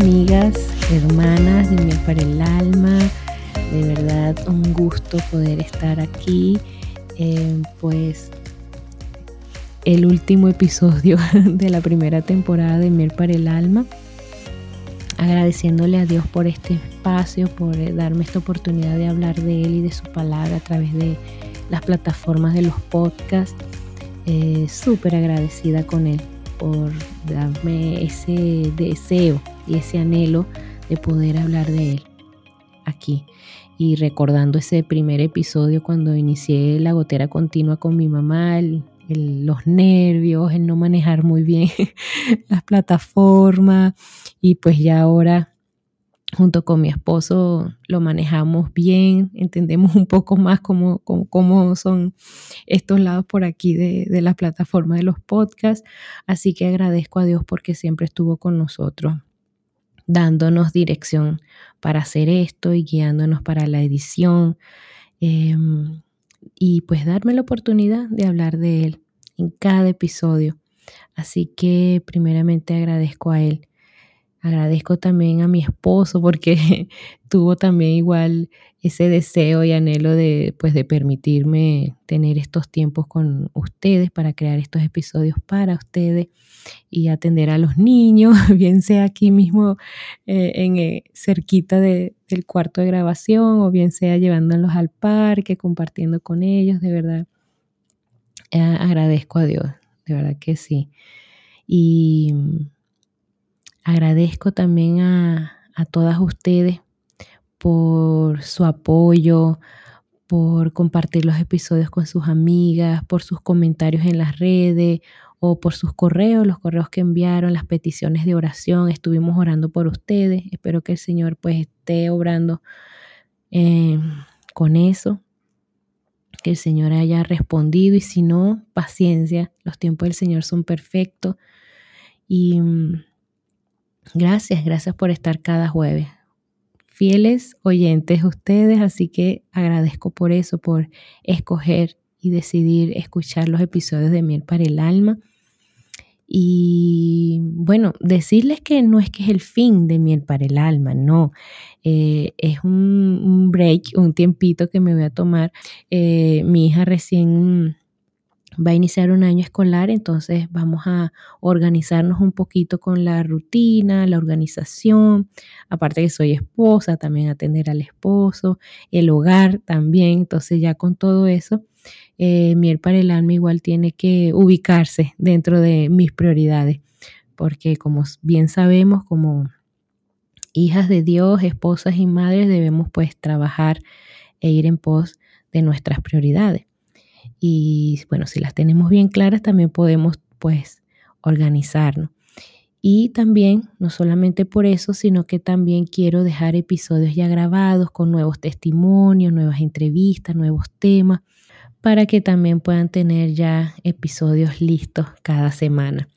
Amigas, hermanas de Miel para el Alma, de verdad un gusto poder estar aquí. Eh, pues el último episodio de la primera temporada de Miel para el Alma. Agradeciéndole a Dios por este espacio, por eh, darme esta oportunidad de hablar de Él y de su palabra a través de las plataformas de los podcasts. Eh, Súper agradecida con Él por darme ese deseo y ese anhelo de poder hablar de Él aquí. Y recordando ese primer episodio cuando inicié la gotera continua con mi mamá, los nervios, el no manejar muy bien las plataformas y pues ya ahora junto con mi esposo lo manejamos bien, entendemos un poco más cómo, cómo, son estos lados por aquí de, de la plataforma de los podcasts. Así que agradezco a Dios porque siempre estuvo con nosotros, dándonos dirección para hacer esto y guiándonos para la edición. Em, y pues darme la oportunidad de hablar de Él en cada episodio. Así que primeramente agradezco a Él Agradezco también a mi esposo porque tuvo también igual ese deseo y anhelo de, pues, de permitirme tener estos tiempos con ustedes para crear estos episodios para ustedes y atender a los niños, bien sea aquí mismo eh, en eh, cerquita del cuarto de grabación o bien sea llevándolos al parque, compartiendo con ellos, de verdad. Eh, agradezco a Dios, de verdad que sí. Y Agradezco también a, todas ustedes por su apoyo, por compartir los episodios con sus amigas, por sus comentarios en las redes o por sus correos, los correos que enviaron, las peticiones de oración. Estuvimos orando por ustedes. Espero que el Señor pues esté obrando eh, con eso, que el Señor haya respondido y si no, paciencia. Los tiempos del Señor son perfectos y mm, Gracias, gracias por estar cada jueves. Fieles oyentes ustedes, así que agradezco por eso, por escoger y decidir escuchar los episodios de Miel para el Alma. Y bueno, decirles que no es que es el fin de Miel para el Alma, no. Eh, es un, break, un tiempito que me voy a tomar. Eh, mi hija recién va a iniciar un año escolar, entonces vamos a organizarnos un poquito con la rutina, la organización, aparte que soy esposa, también atender al esposo, el hogar también, entonces ya con todo eso, eh, Miel para el alma igual tiene que ubicarse dentro de mis prioridades, porque como bien sabemos, como hijas de Dios, esposas y madres, debemos pues trabajar e ir en pos de nuestras prioridades. Y bueno, si las tenemos bien claras, también podemos pues organizarnos. Y también, no solamente por eso, sino que también quiero dejar episodios ya grabados con nuevos testimonios, nuevas entrevistas, nuevos temas, para que también puedan tener ya episodios listos cada semana.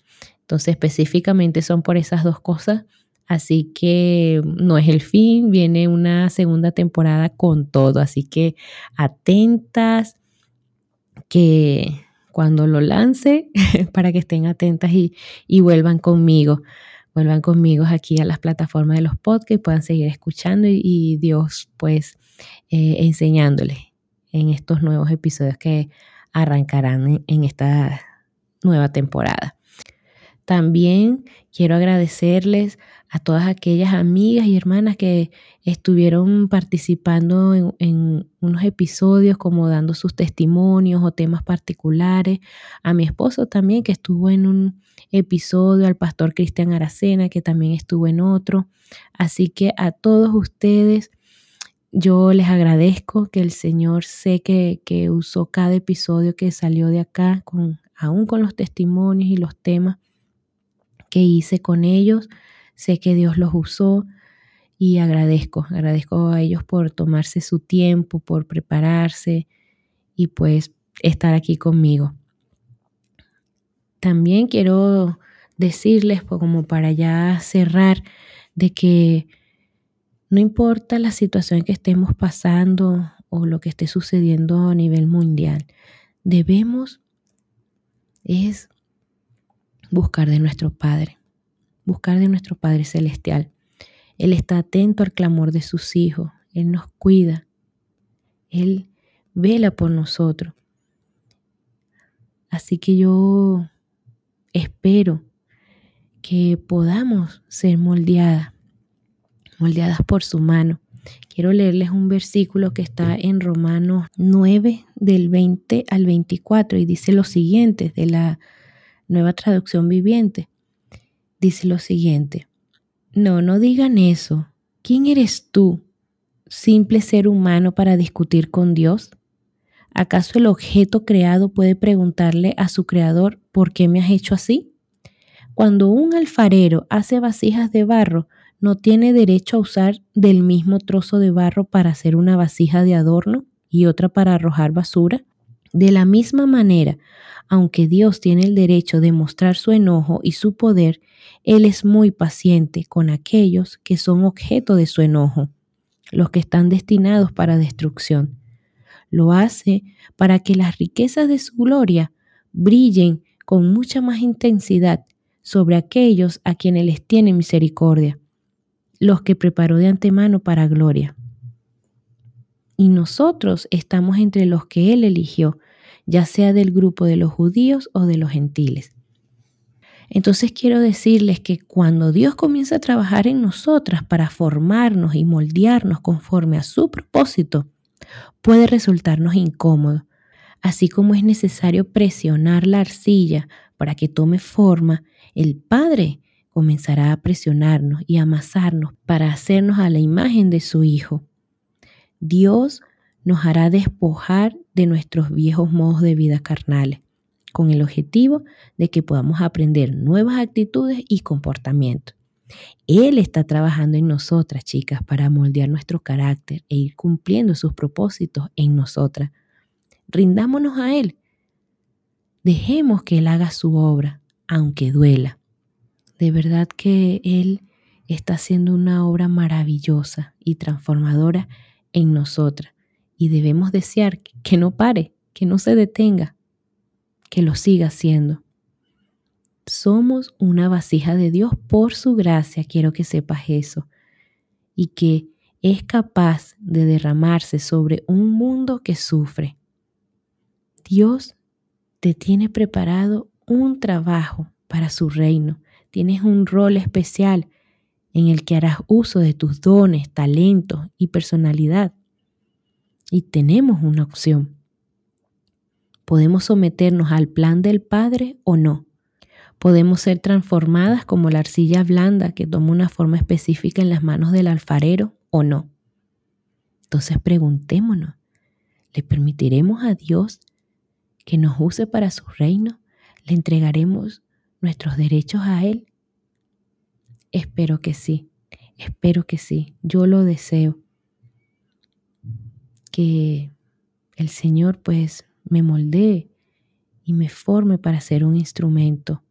Entonces, específicamente son por esas dos cosas. Así que no es el fin, viene una segunda temporada con todo. Así que atentas, que cuando lo lance, para que estén atentas y, vuelvan conmigo, vuelvan conmigo aquí a las plataformas de los podcasts y puedan seguir escuchando y, Dios pues eh, enseñándoles en estos nuevos episodios que arrancarán en esta nueva temporada. También quiero agradecerles a todas aquellas amigas y hermanas que estuvieron participando en, unos episodios como dando sus testimonios o temas particulares, a mi esposo también que estuvo en un episodio, al pastor Cristian Aracena que también estuvo en otro. Así que a todos ustedes yo les agradezco que el Señor sé que, que usó cada episodio que salió de acá, con, aún con los testimonios y los temas que hice con ellos Sé que Dios los usó y agradezco, agradezco a ellos por tomarse su tiempo, por prepararse y pues estar aquí conmigo. También quiero decirles, pues, como para ya cerrar, de que no importa la situación que estemos pasando o lo que esté sucediendo a nivel mundial, debemos es buscar de nuestro Padre buscar de nuestro Padre Celestial. Él está atento al clamor de sus hijos, Él nos cuida, Él vela por nosotros. Así que yo espero que podamos ser moldeadas, moldeadas por su mano. Quiero leerles un versículo que está en Romanos 9 del 20 al 24 y dice lo siguiente de la nueva traducción viviente. Dice lo siguiente. No, no digan eso. ¿Quién eres tú, simple ser humano, para discutir con Dios? ¿Acaso el objeto creado puede preguntarle a su creador, ¿por qué me has hecho así? Cuando un alfarero hace vasijas de barro, no tiene derecho a usar del mismo trozo de barro para hacer una vasija de adorno y otra para arrojar basura. De la misma manera, aunque Dios tiene el derecho de mostrar su enojo y su poder, Él es muy paciente con aquellos que son objeto de su enojo, los que están destinados para destrucción. Lo hace para que las riquezas de su gloria brillen con mucha más intensidad sobre aquellos a quienes les tiene misericordia, los que preparó de antemano para gloria. Y nosotros estamos entre los que Él eligió, ya sea del grupo de los judíos o de los gentiles. Entonces quiero decirles que cuando Dios comienza a trabajar en nosotras para formarnos y moldearnos conforme a su propósito, puede resultarnos incómodo, así como es necesario presionar la arcilla para que tome forma, el Padre comenzará a presionarnos y amasarnos para hacernos a la imagen de su Hijo. Dios nos hará despojar de nuestros viejos modos de vida carnales, con el objetivo de que podamos aprender nuevas actitudes y comportamientos. Él está trabajando en nosotras, chicas, para moldear nuestro carácter e ir cumpliendo sus propósitos en nosotras. Rindámonos a Él. Dejemos que Él haga su obra, aunque duela. De verdad que Él está haciendo una obra maravillosa y transformadora en nosotras y debemos desear que no pare, que no se detenga, que lo siga haciendo. Somos una vasija de Dios por su gracia, quiero que sepas eso, y que es capaz de derramarse sobre un mundo que sufre. Dios te tiene preparado un trabajo para su reino. Tienes un rol especial en el que harás uso de tus dones, talentos y personalidad. Y tenemos una opción. Podemos someternos al plan del Padre o no. Podemos ser transformadas como la arcilla blanda que toma una forma específica en las manos del alfarero o no. Entonces preguntémonos, ¿le permitiremos a Dios que nos use para su reino? ¿Le entregaremos nuestros derechos a Él? Espero que sí, espero que sí, yo lo deseo que el Señor pues me moldee y me forme para ser un instrumento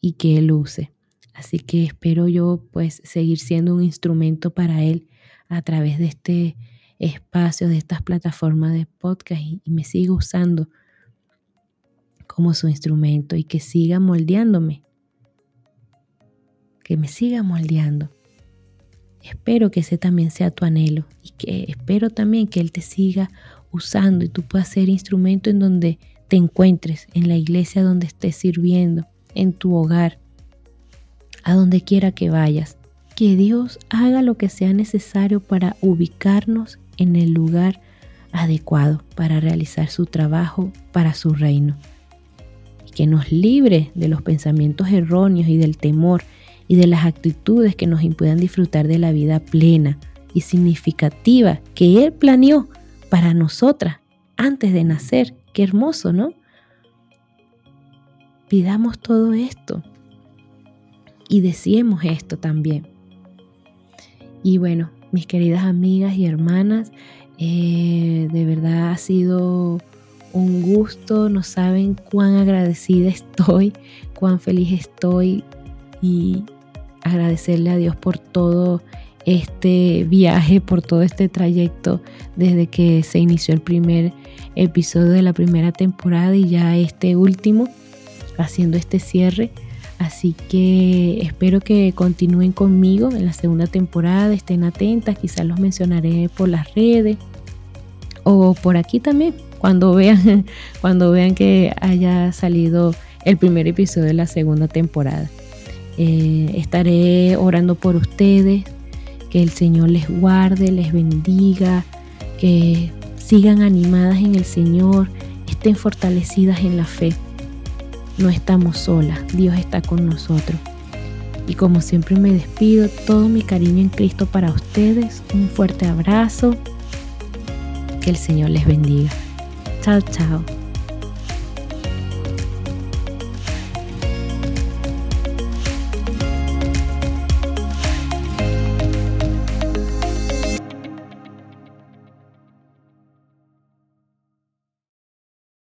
y que Él use. Así que espero yo pues seguir siendo un instrumento para Él a través de este espacio, de estas plataformas de podcast y, me siga usando como su instrumento y que siga moldeándome. Que me siga moldeando. Espero que ese también sea tu anhelo y que espero también que Él te siga usando y tú puedas ser instrumento en donde te encuentres, en la iglesia donde estés sirviendo, en tu hogar, a donde quiera que vayas. Que Dios haga lo que sea necesario para ubicarnos en el lugar adecuado para realizar su trabajo para su reino. Y que nos libre de los pensamientos erróneos y del temor y de las actitudes que nos impuedan disfrutar de la vida plena y significativa que Él planeó para nosotras antes de nacer. Qué hermoso, ¿no? Pidamos todo esto y deseemos esto también. Y bueno, mis queridas amigas y hermanas, eh, de verdad ha sido un gusto, no saben cuán agradecida estoy, cuán feliz estoy y agradecerle a Dios por todo este viaje, por todo este trayecto desde que se inició el primer episodio de la primera temporada y ya este último, haciendo este cierre. Así que espero que continúen conmigo en la segunda temporada, estén atentas, quizás los mencionaré por las redes o por aquí también, cuando vean, cuando vean que haya salido el primer episodio de la segunda temporada. Eh, estaré orando por ustedes, que el Señor les guarde, les bendiga, que sigan animadas en el Señor, estén fortalecidas en la fe. No estamos solas, Dios está con nosotros. Y como siempre me despido, todo mi cariño en Cristo para ustedes, un fuerte abrazo, que el Señor les bendiga. Chao, chao.